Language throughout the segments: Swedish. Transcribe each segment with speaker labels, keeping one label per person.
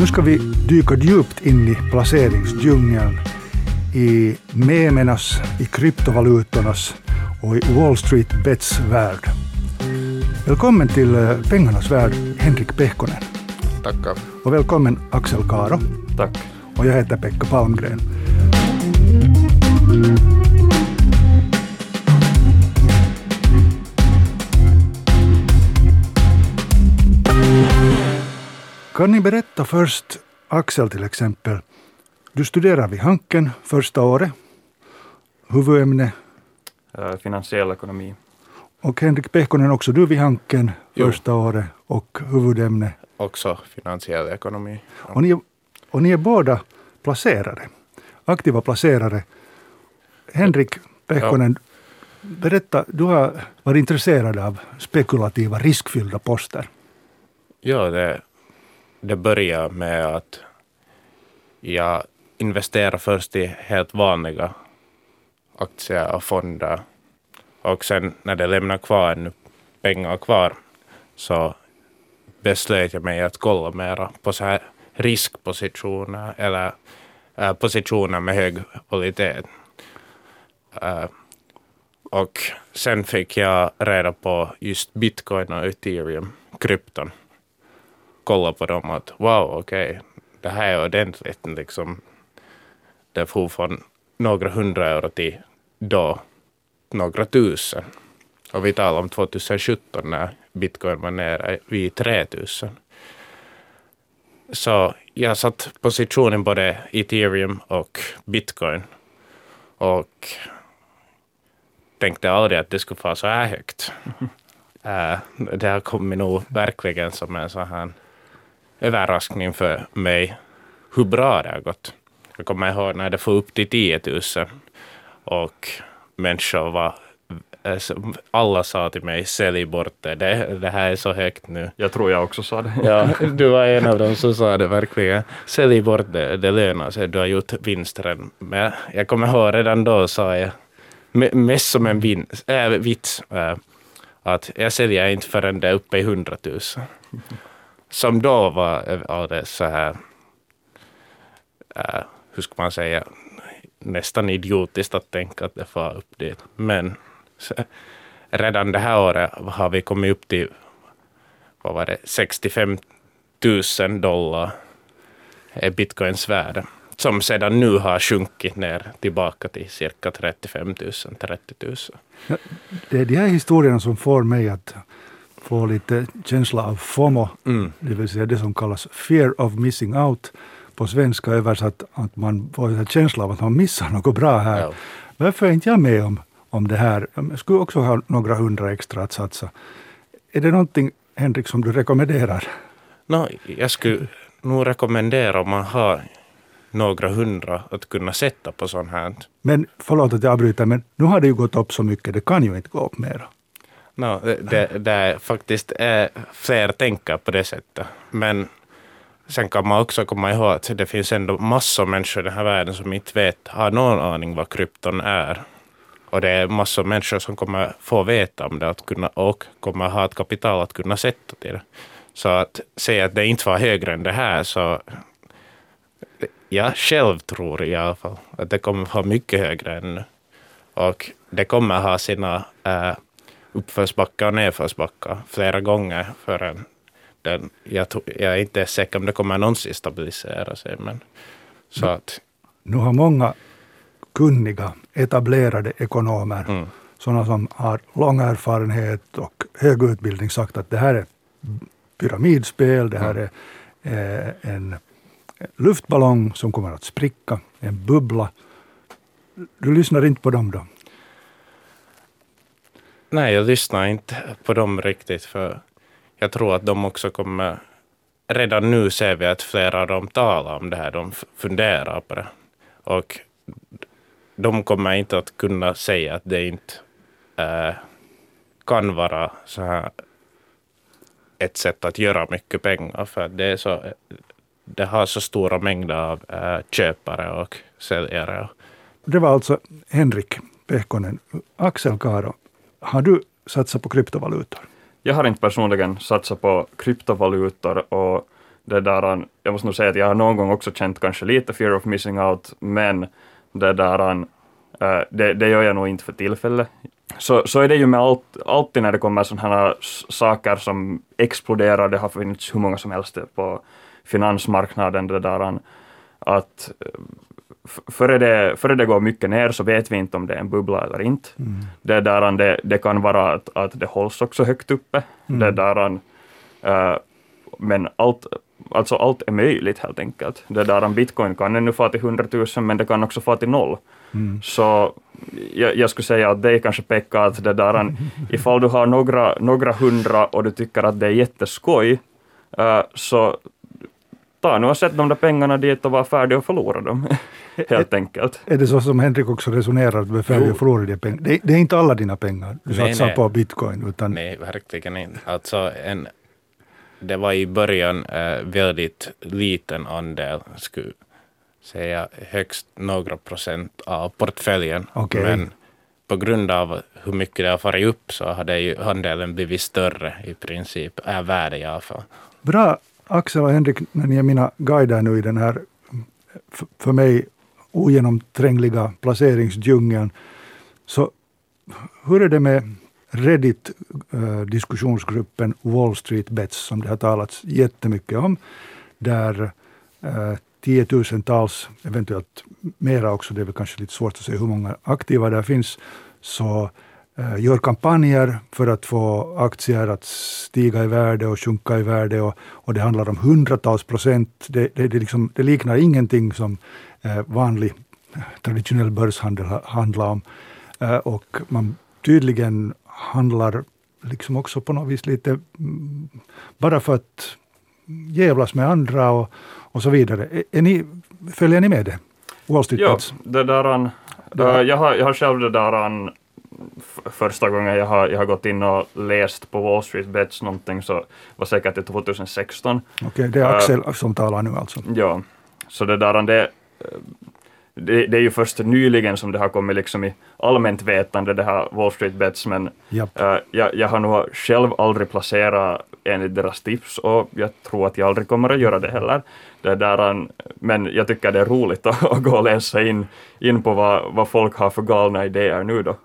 Speaker 1: Nu ska vi dyka djupt in i placeringsdjungeln, i memernas, i kryptovalutornas och i Wall Street Bets värld. Välkommen till eh, pengarnas värld, Henrik Pehkonen.
Speaker 2: Tackar.
Speaker 1: Och välkommen Axel Karo.
Speaker 3: Tack.
Speaker 1: Och jag heter Pekka Palmgren. Kan ni berätta först, Axel till exempel, du studerar vid Hanken första året, huvudämne,
Speaker 3: Eh, Finansiell ekonomi.
Speaker 1: och Henrik Pehkonen också du vid Hanken
Speaker 2: Jo.
Speaker 1: första året och huvudämne.
Speaker 2: Också finansiell ekonomi.
Speaker 1: Och ni, och ni är båda placerare, aktiva placerare. Henrik Pehkonen, berätta, du har varit intresserad av spekulativa, riskfyllda poster.
Speaker 2: Ja, det, det börjar med att jag investerar först i helt vanliga aktier och fonder. Och sen när det lämnar kvar ännu pengar kvar så beslöt jag mig att kolla mera på så här riskpositioner eller äh, positioner med hög kvalitet. Äh, och sen fick jag reda på just bitcoin och ethereum, krypton. Kolla på dem att wow, okej, det här är ordentligt. Liksom, det får från några hundra euro till då några tusen. Och vi talar om 2017 när bitcoin var nere vid 3000. Så jag satt positionen både ethereum och bitcoin. Och tänkte aldrig att det skulle vara så här högt. Äh, det har kommit nog verkligen som en sån här överraskning för mig hur bra det har gått. Jag kommer ihåg när det får upp till 10 000 och människor var äh, så- alla sa till mig, sälj bort det. det, det här är så högt nu.
Speaker 3: Jag tror jag också sa det.
Speaker 2: Ja, du var en av dem som sa det verkligen. Sälj bort det, det lönar sig, du har gjort vinster. Men jag kommer ihåg redan då sa jag, me- mest som en vin, äh, vits, äh, att jag säljer inte förrän det är uppe i 100 000. Som då var eh, alldeles så här, äh, hur ska man säga, nästan idiotiskt att tänka att det far upp dit. Men så, redan det här året har vi kommit upp till vad var det, 65 000 dollar är bitcoins värde. Som sedan nu har sjunkit ner tillbaka till cirka 35 000, 30 000.
Speaker 1: Det är de här historierna som får mig att få lite känsla av FOMO,
Speaker 2: Mm.
Speaker 1: det vill säga det som kallas fear of missing out. På svenska översatt att man får en känsla av att man missar något bra här.
Speaker 2: Ja.
Speaker 1: Varför är inte jag med om, om det här? Jag skulle också ha några hundra extra att satsa. Är det någonting, Henrik, som du rekommenderar?
Speaker 2: No, jag skulle nog rekommendera om man har några hundra att kunna sätta på sånt här.
Speaker 1: Men förlåt att jag avbryter, men nu har det ju gått upp så mycket, det kan ju inte gå upp mera.
Speaker 2: No, det, det, är faktiskt är fler tänker på det sättet. Men sen kan man också komma ihåg att det finns ändå massor av människor i den här världen som inte vet, har någon aning vad krypton är. Och det är massor av människor som kommer få veta om det att kunna, och kommer ha ett kapital att kunna sätta till det. Så att säga att det inte var högre än det här, så jag själv tror i alla fall att det kommer vara mycket högre än nu. Och det kommer ha sina äh, uppförsbackar och nedförsbackar flera gånger förrän den, jag, tror- jag är inte säker om det kommer någonsin stabilisera sig. Men, så att,
Speaker 1: Nu har många kunniga, etablerade ekonomer,
Speaker 2: mm,
Speaker 1: sådana som har lång erfarenhet och hög utbildning, sagt att det här är pyramidspel, det här är eh, en luftballong som kommer att spricka, en bubbla. Du lyssnar inte på dem då?
Speaker 2: Nej, jag lyssnar inte på dem riktigt för jag tror att de också kommer... Redan nu ser vi att flera av dem talar om det här, de funderar på det. Och de kommer inte att kunna säga att det inte äh, kan vara så här ett sätt att göra mycket pengar. För det, är så, det har så stora mängder av äh, köpare och säljare.
Speaker 1: Det var alltså Henrik Pehkonen. Axel Karo, har du satsat på kryptovalutor?
Speaker 3: Jag har inte personligen satsat på kryptovalutor och det där, um, jag måste nog säga att jag har någon gång också känt kanske lite fear of missing out, men det där, um, eh, det, det gör jag nog inte för tillfället. Så, så är det ju med allt, alltid när det kommer sådana här saker som exploderar, det har funnits hur många som helst på finansmarknaden, det där, um, att eh, före det, före det går mycket ner så vet vi inte om det är en bubbla eller inte. Mm. Det, där, det, det kan vara att, att det hålls också högt uppe. Mm. Det där, uh, men allt, alltså allt är möjligt helt enkelt. Det där bitcoin kan ännu få till 100 000 men det kan också få till noll. Mm. Så jag, jag, skulle säga att det är kanske Pekka att det där, ifall du har några, några hundra och du tycker att det är jätteskoj, uh, så ta nu och sätt de där pengarna dit och var färdig och förlora dem. Helt enkelt.
Speaker 1: Är det så som Henrik också resonerar, att du är färdig och förlorar dina pengar? Det, det, är inte alla dina pengar du satsar på bitcoin. Utan...
Speaker 2: Nej, verkligen inte. Alltså en, det var i början äh, väldigt liten andel, skulle säga högst några procent av portföljen. Okay. Men på grund av hur mycket det har farit upp så har ju andelen blivit större i princip, är värde i alla fall.
Speaker 1: Bra Axel och Henrik, när ni är mina guider nu i den här för mig ogenomträngliga placeringsdjungeln, så hur är det med Reddit-diskussionsgruppen eh, Wall Street Bets som det har talats jättemycket om, där eh, tiotusentals, eventuellt mera också, det är väl kanske lite svårt att säga hur många aktiva där finns, så gör kampanjer för att få aktier att stiga i värde och sjunka i värde och, och det handlar om hundratals procent. Det, det, det, liksom, det liknar ingenting som uh, vanlig traditionell börshandel handlar om. Och man tydligen handlar liksom också på något vis lite mm, bara för att jävlas med andra och, och så vidare. Är, är ni, följer ni med det?
Speaker 3: Wall Street ja, det där, uh, jag, har, jag har själv det där um, första gången jag har, jag har gått in och läst på Wall Street Bets någonting så var säkert i 2016.
Speaker 1: Okej, okay, det är Axel uh, som talar nu alltså?
Speaker 3: Ja, så det där, det, det, det, är ju först nyligen som det har kommit liksom i allmänt vetande, det här Wall Street Bets, men uh, jag, jag, har nog själv aldrig placerat enligt deras tips och jag tror att jag aldrig kommer att göra det heller. Det där, men jag tycker det är roligt att, att gå och läsa in, in på vad, vad folk har för galna idéer nu då.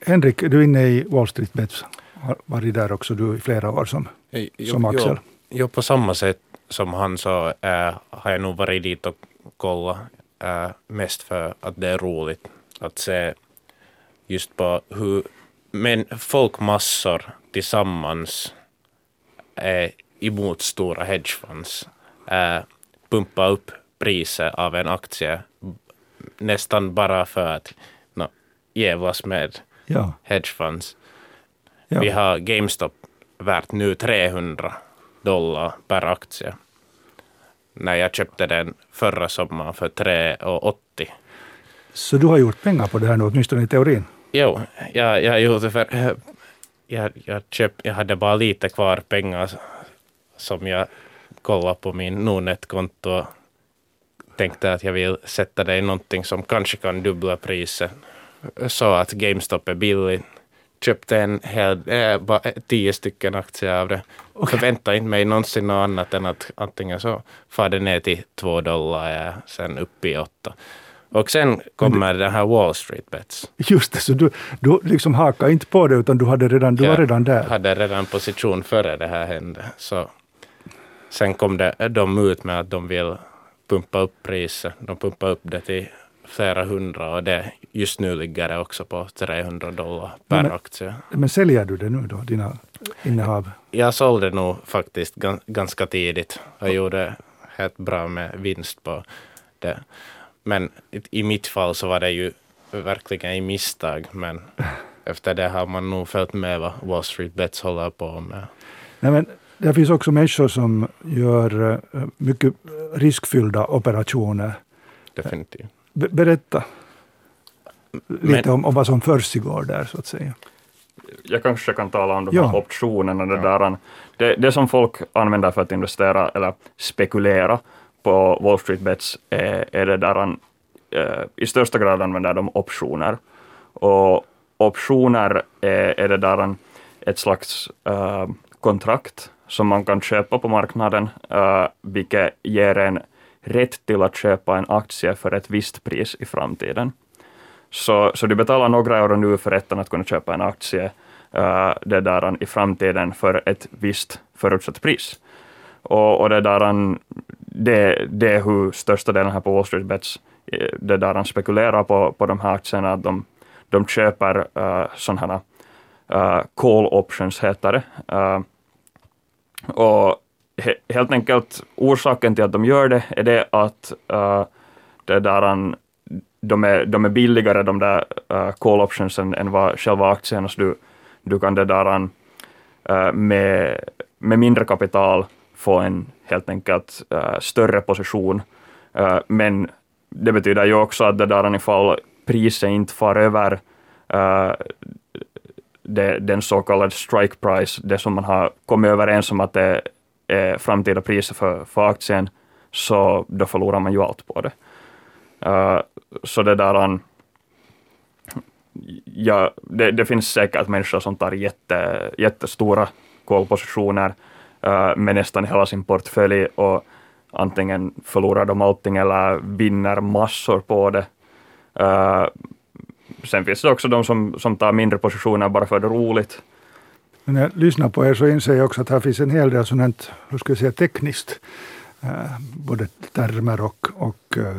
Speaker 1: Henrik, du är inne i Wall Street Bets, har varit där också du i flera år som, jo, som Axel. Jo,
Speaker 2: jo, på samma sätt som han så äh, har jag nog varit dit och kollat äh, mest för att det är roligt att se just på hur men folkmassor tillsammans är emot stora hedgefonds äh, pumpa upp priset av en aktie nästan bara för att no, jävlas med ja. hedgefonds. Ja. Vi har GameStop värt nu 300 dollar per aktie när jag köpte den förra sommaren för 3,80.
Speaker 1: Så du har gjort pengar på det här nu, åtminstone i teorin?
Speaker 2: Jo, jag, jag gjorde för jag, jag, köp, jag hade bara lite kvar pengar som jag kollade på min Nordnet-konto och tänkte att jag vill sätta det i någonting som kanske kan dubbla priset. Så att GameStop är billigt köpte en hel, äh, bara tio stycken aktier av det. Okay. Förväntade inte mig någonsin något annat än att antingen så far det ner till två dollar, ja, sen upp i åtta. Och sen kommer du, den här Wall Street Bets.
Speaker 1: Just det, så du, du liksom hakade inte på det utan du, hade redan, du var redan där?
Speaker 2: Jag hade redan position före det här hände. Så sen kom det, de ut med att de vill pumpa upp priset. De pumpar upp det till flera hundra och det, just nu ligger det också på 300 dollar per men, aktie.
Speaker 1: Men säljer du det nu då, dina innehav?
Speaker 2: Jag sålde nog faktiskt ganska tidigt och gjorde helt bra med vinst på det. Men i mitt fall så var det ju verkligen i misstag, men efter det har man nog följt med vad Wall Street Bets håller på med.
Speaker 1: Nej, men det finns också människor som gör eh, mycket riskfyllda operationer.
Speaker 2: Definitivt
Speaker 1: berätta lite Men, om, om vad som försiggår där så att säga.
Speaker 3: Jag kanske kan tala om de här ja. optionerna. Det, där, det, det som folk använder för att investera eller spekulera på Wall Street Bets är, är det där äh, i största grad använder de optioner. Och optioner är, är det där ett slags äh, kontrakt som man kan köpa på marknaden, uh, vilket ger en rätt till att köpa en aktie för ett visst pris i framtiden. Så, så du betalar några euro nu för rätten att kunna köpa en aktie uh, det där, i framtiden för ett visst förutsatt pris. Och, och det, där, det, det är hur största delen här på Wall Street Bets eh, det där spekulerar på, på de här aktierna, att de, de köper uh, sådana här uh, call options, heter det. Uh, och helt enkelt orsaken till att de gör det är det att uh, det där, de, är, de är billigare, de där uh, call optionsen, än vad själva aktierna, så du, du kan det där, uh, med, med mindre kapital få en helt enkelt uh, större position, uh, men det betyder ju också att det där ifall priset inte far över uh, det, den så kallade strike price, det som man har kommit överens om att det är framtida priser för, för aktien, så då förlorar man ju allt på det. Uh, så det där, um, ja, det, det, finns säkert människor som tar jätte, jättestora kolpositioner uh, med nästan hela sin portfölj och antingen förlorar de allting eller vinner massor på det. Uh, sen finns det också de som, som tar mindre positioner bara för det roligt
Speaker 1: när jag lyssnar på er så inser jag också att här finns en hel del sådant, hur ska jag säga, tekniskt. Uh, både termer och, och uh,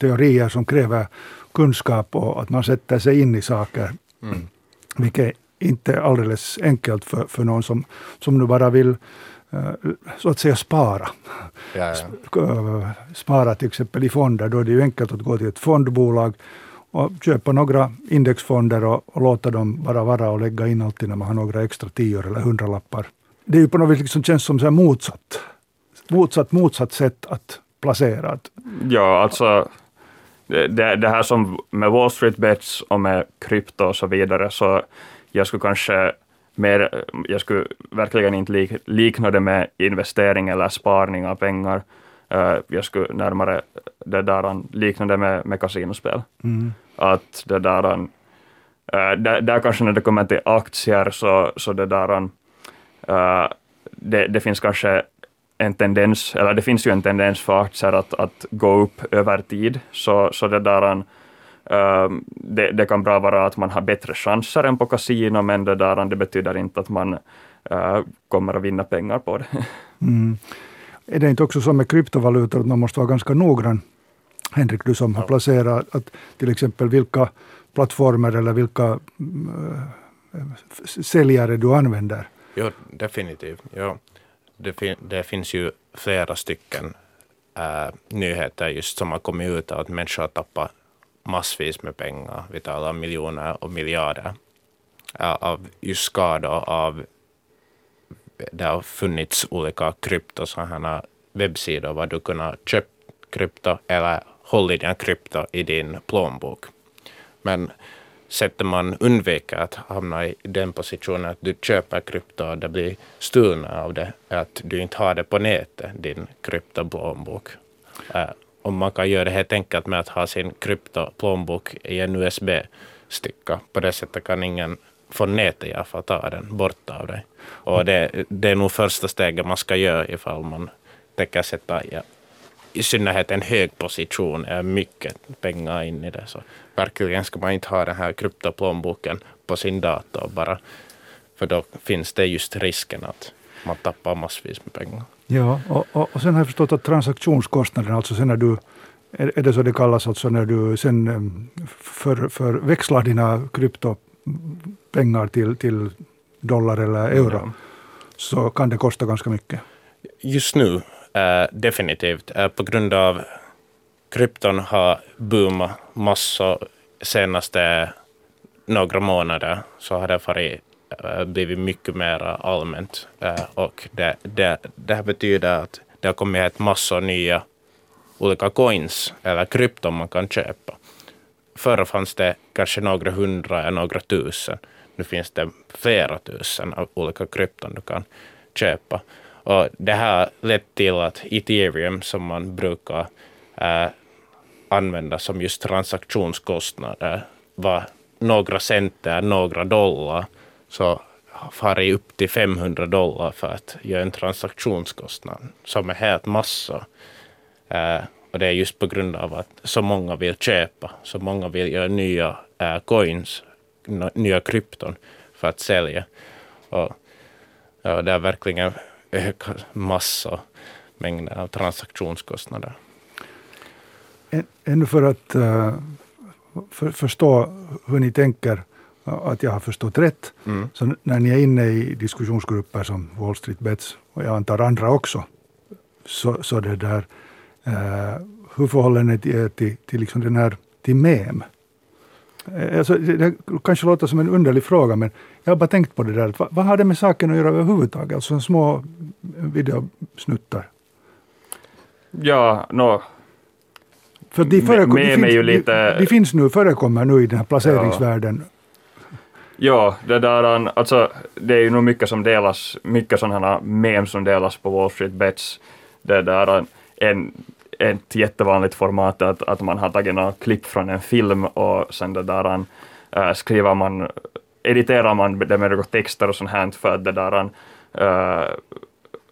Speaker 1: teorier som kräver kunskap och att man sätter sig in i saker. Mm. Vilket inte är alldeles enkelt för, för någon som, som nu bara vill Eh, så att säga spara. Ja, ja. Eh, spara till exempel i fonder, då är det ju enkelt att gå till ett fondbolag och köpa några indexfonder och, och låta dem bara vara och lägga in alltid när man har några extra tior eller hundralappar. Det är ju på något vis liksom känns som så motsatt. Motsatt, motsatt sätt att placera.
Speaker 3: Ja, alltså det, det här som med Wall Street Bets och med krypto och så vidare, så jag skulle kanske mer, jag skulle verkligen inte likna det med investering eller sparning av pengar. Uh, jag skulle närmare det där, likna det med, med kasinospel. Mm. Att det där, uh, där, där, kanske när det kommer till aktier så, så det där, det, det finns kanske en tendens, eller det finns ju en tendens för aktier att, att gå upp över tid, så, så det där det, det, kan bra vara att man har bättre chanser än på kasino, men det, där, det betyder inte att man kommer att vinna pengar på det.
Speaker 1: Mm. Är det inte också så med kryptovalutor att man måste vara ganska noggrann, Henrik, du som ja. har placerat, att till exempel vilka plattformar eller vilka uh, säljare du använder?
Speaker 2: Jo, definitivt. Jo. Det, fin det finns ju flera stycken uh, nyheter just som har kommit ut av att människor har tappat massvis med pengar. Vi talar om miljoner och miljarder av just skador av det har funnits olika krypto, sådana webbsidor var du kunnat köpa krypto eller hålla din krypto i din plånbok. Men sättet man undviker att hamna i den positionen att du köper krypto och det blir stulna av det, är att du inte har det på nätet, din kryptoplånbok eh, om man kan göra det helt enkelt med att ha sin kryptoplånbok i en USB-sticka. På det sättet kan ingen från nätet i alla fall ta den bort av dig. Och det, det är nog första steget man ska göra ifall man tänker sätta ja, i synnerhet en hög position, är mycket pengar in i det. Så verkligen ska man inte ha den här kryptoplånboken på sin dator bara. För då finns det just risken att man tappar massvis med pengar.
Speaker 1: Ja, och, och, och sen har jag förstått att transaktionskostnaden, alltså sen när du är, det så det kallas, alltså när du sen eh, för, för växlar dina kryptopengar till, till dollar eller euro, mm. så kan det kosta ganska mycket?
Speaker 2: Just nu, äh, definitivt. Äh, på grund av krypton har boomat massor senaste några månader, så har det varit Eh, blivit mycket mer allmänt. Och det, det, det här betyder att det har kommit ett massor nya olika coins eller krypton man kan köpa. Förr fanns det kanske några hundra eller några tusen. Nu finns det flera tusen av olika krypton du kan köpa. Och det här har lett till att ethereum, som man brukar äh, använda som just transaktionskostnader, var några center, några dollar så far det upp till 500 dollar för att göra en transaktionskostnad som är helt massa. Äh, och det är just på grund av att så många vill köpa, så många vill göra nya äh, coins, nya krypton för att sälja. Och, ja, det är verkligen ökat massa mängder av transaktionskostnader.
Speaker 1: Ännu för att uh, för, förstå hur ni tänker, att jag har förstått rätt. Mm. Så när ni är inne i diskussionsgrupper som Wall Street Bets, och jag antar andra också, så, så det där, uh, hur förhåller ni er till, till liksom den här, till mem? Eh, alltså, det kanske låter som en underlig fråga, men jag har bara tänkt på det där. Vad, vad har det med saken att göra överhuvudtaget? Alltså små videosnuttar.
Speaker 3: Ja, no,
Speaker 1: för de, förekom, de, finns, lite... de, de, finns nu, förekommer nu i den här placeringsvärlden.
Speaker 3: Ja, det där, alltså, det är ju nog mycket som delas, mycket sådana memes som delas på Wall Street Bets. Det där, en, ett jättevanligt format att, att man har tagit några klipp från en film och sen det där, äh, skriver man, editerar man det med några texter och sånt här för att det där, äh,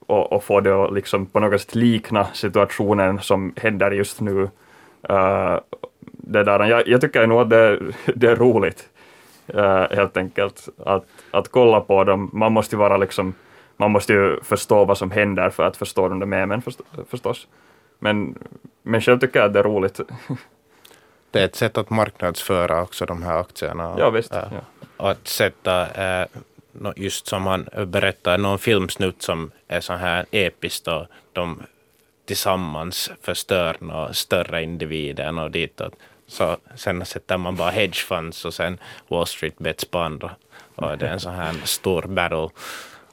Speaker 3: och, och få det att liksom på något sätt likna situationen som händer just nu Uh, det där, jag, jag tycker nog att det, det är roligt, uh, helt enkelt, att, att kolla på dem. Man måste ju vara liksom, man måste ju förstå vad som händer för att förstå de där memen förstås. Men, men själv tycker jag att det är roligt.
Speaker 2: Det är ett sätt att marknadsföra också de här aktierna.
Speaker 3: Ja, visst.
Speaker 2: Äh, och att sätta, äh, just som han berättar, någon filmsnutt som är så här episkt och de tillsammans förstör några större individer och ditåt. Så sen sätter man bara hedgefunds och sen Wall Street bets på andra. Och det är en sån här stor battle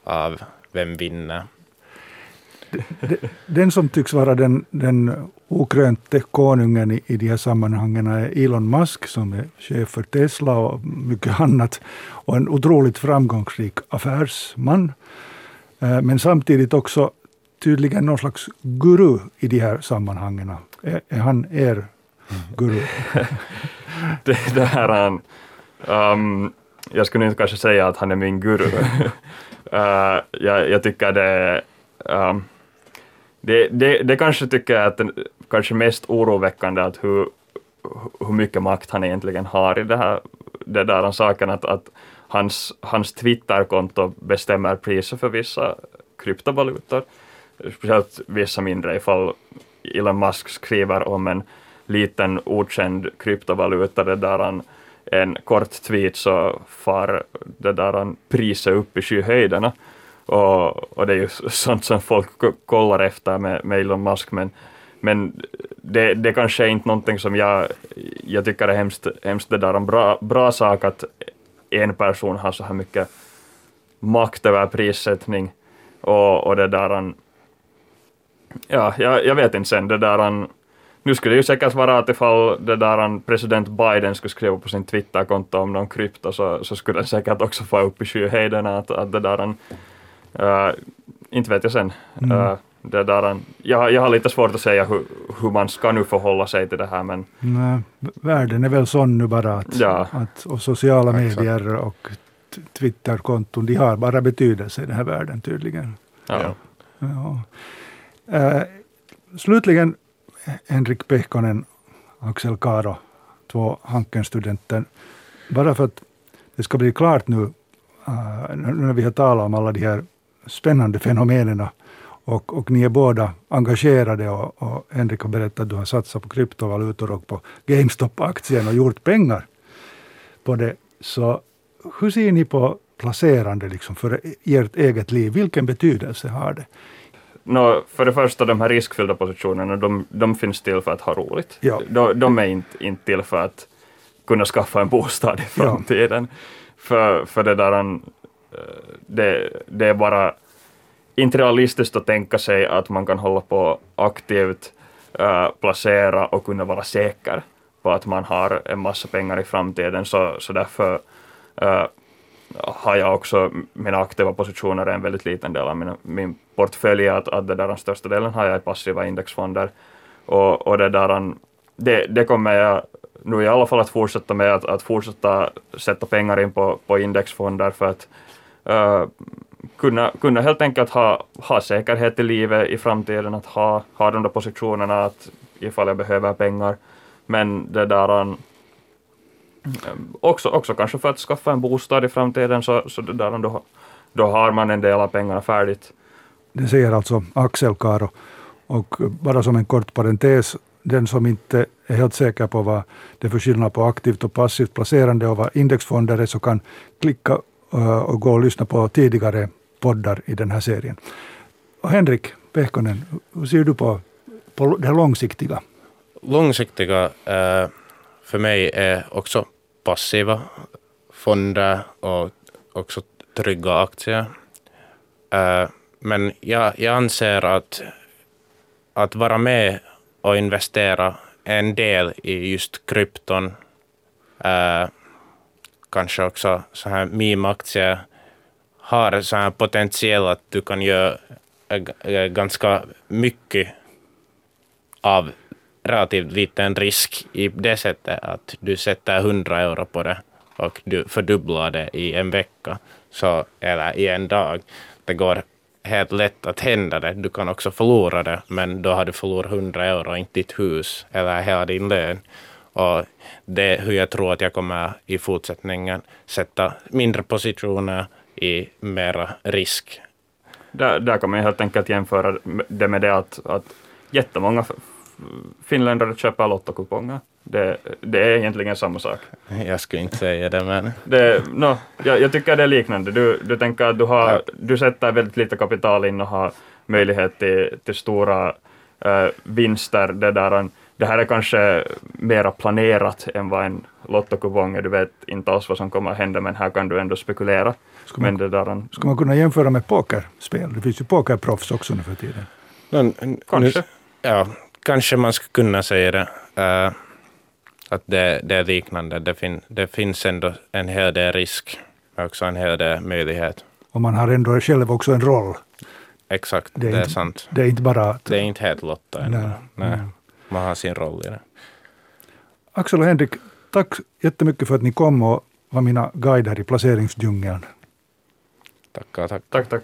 Speaker 2: av vem vinner.
Speaker 1: Den som tycks vara den, den okrönte konungen i, i de här sammanhangen är Elon Musk som är chef för Tesla och mycket annat. Och en otroligt framgångsrik affärsman. Eh, men samtidigt också tydligen någon slags guru i de här sammanhangen. Är, är han er guru?
Speaker 3: det, det här är han. Um, jag skulle inte kanske säga att han är min guru. uh, jag, jag, tycker det, um, det, det, det kanske tycker jag är den kanske mest oroväckande att hur, hur mycket makt han egentligen har i det här det där saken att, att hans, hans Twitterkonto bestämmer priset för vissa kryptovalutor speciellt vissa mindre ifall Elon Musk skriver om en liten okänd kryptovaluta, det där han en kort tweet så far det där han priset upp i skyhöjderna. Och, och det är ju sånt som folk kollar efter med, med Elon Musk, men, men det, det kanske är inte någonting som jag, jag tycker är hemskt, hemskt det där en bra, bra sak att en person har så här mycket makt över prissättning och, och det där han Ja, jag, jag vet inte sen. Det där han, nu skulle det ju säkert vara att ifall det där han, president Biden skulle skriva på sin Twitterkonto om någon krypto så, så skulle den säkert också få upp i skyhöjderna att, att det där han, uh, inte vet jag sen. Mm. Uh, det där han, jag, jag har lite svårt att säga hur, hur man ska nu förhålla sig till det här men...
Speaker 1: Nej, världen är väl sån nu bara att, ja. att och sociala medier och Twitterkonton, de har bara betydelse i den här världen tydligen.
Speaker 3: Ja.
Speaker 1: ja. Äh, slutligen Henrik Pehkonen, Axel Karo, två Hanken-studenter. Bara för att det ska bli klart nu, äh, när vi har talat om alla de här spännande fenomenen och, och ni är båda engagerade och, och Henrik har berättat att du har satsat på kryptovalutor och på GameStop-aktien och gjort pengar på det. Så hur ser ni på placerande liksom för ert eget liv? Vilken betydelse har det?
Speaker 3: No, för det första, de här riskfyllda positionerna, de, de finns till för att ha roligt. Ja. De, de, är inte, inte till för att kunna skaffa en bostad i framtiden. Ja. För, för det där, det, det är bara inte realistiskt att tänka sig att man kan hålla på aktivt äh, placera och kunna vara säker på att man har en massa pengar i framtiden. Så, så därför äh, har jag också mina aktiva positioner är en väldigt liten del av min, min portfölj, att, att det där, den största delen har jag i passiva indexfonder. Och, och det, där, det, det kommer jag nu i alla fall att fortsätta med, att, att fortsätta sätta pengar in på, på indexfonder för att uh, kunna, kunna helt enkelt ha, ha säkerhet i livet i framtiden, att ha, ha de där positionerna att ifall jag behöver pengar. Men det där um, också, också kanske för att skaffa en bostad i framtiden så, så det där, då, då har man en del av pengarna färdigt.
Speaker 1: Det säger alltså Axel Karo. Och bara som en kort parentes, den som inte är helt säker på vad det är för skillnad på aktivt och passivt placerande och vad indexfonder är, så kan klicka Eh, och gå och lyssna på tidigare poddar i den här serien. Och Henrik Pehkonen, hur ser du på, på det långsiktiga?
Speaker 2: Långsiktiga eh, för mig är också passiva fonder och också trygga aktier. Eh, men jag, jag anser att, att vara med och investera en del i just krypton, uh, kanske också så här meme-aktier, har så här potential att du kan göra eh, eh, ganska mycket av relativt liten risk i det sättet att du sätter 100 euro på det och du fördubblar det i en vecka så, eller i en dag. Det går helt lätt att hända det. Du kan också förlora det, men då har du förlorat 100 euro, inte ditt hus eller hela din lön. Och det är hur jag tror att jag kommer i fortsättningen sätta mindre positioner i mera risk.
Speaker 3: Där, där kan man helt enkelt jämföra det med det att, att jättemånga finländare köper lottokuponger. Det, det är egentligen samma sak.
Speaker 2: Jag skulle inte säga det, men...
Speaker 3: Det, no, jag, jag tycker det är liknande. Du, du tänker att du, har, ja. du sätter väldigt lite kapital in och har möjlighet till, till stora äh, vinster. Det, där, det här är kanske mera planerat än vad en lottokupong är. Du vet inte alls vad som kommer att hända, men här kan du ändå spekulera.
Speaker 1: Ska man, det där, ska man kunna jämföra med pokerspel? Det finns ju pokerproffs också nu för tiden.
Speaker 3: Men, kanske.
Speaker 2: Nu, ja, kanske man skulle kunna säga det. Uh, att det, det, är liknande. Det, fin, det finns ändå en hel del risk, men också en hel del möjlighet.
Speaker 1: Och man har ändå själv också en roll.
Speaker 2: Exakt, det är, det är
Speaker 1: inte,
Speaker 2: sant.
Speaker 1: Det är inte bara att...
Speaker 2: Det är inte helt Lotta ändå. Nej. Nej. Man har sin roll i det.
Speaker 1: Axel och Henrik, tack jättemycket för att ni kom och var mina guider i placeringsdjungeln.
Speaker 2: Tackar, tack.
Speaker 3: Tack, tack.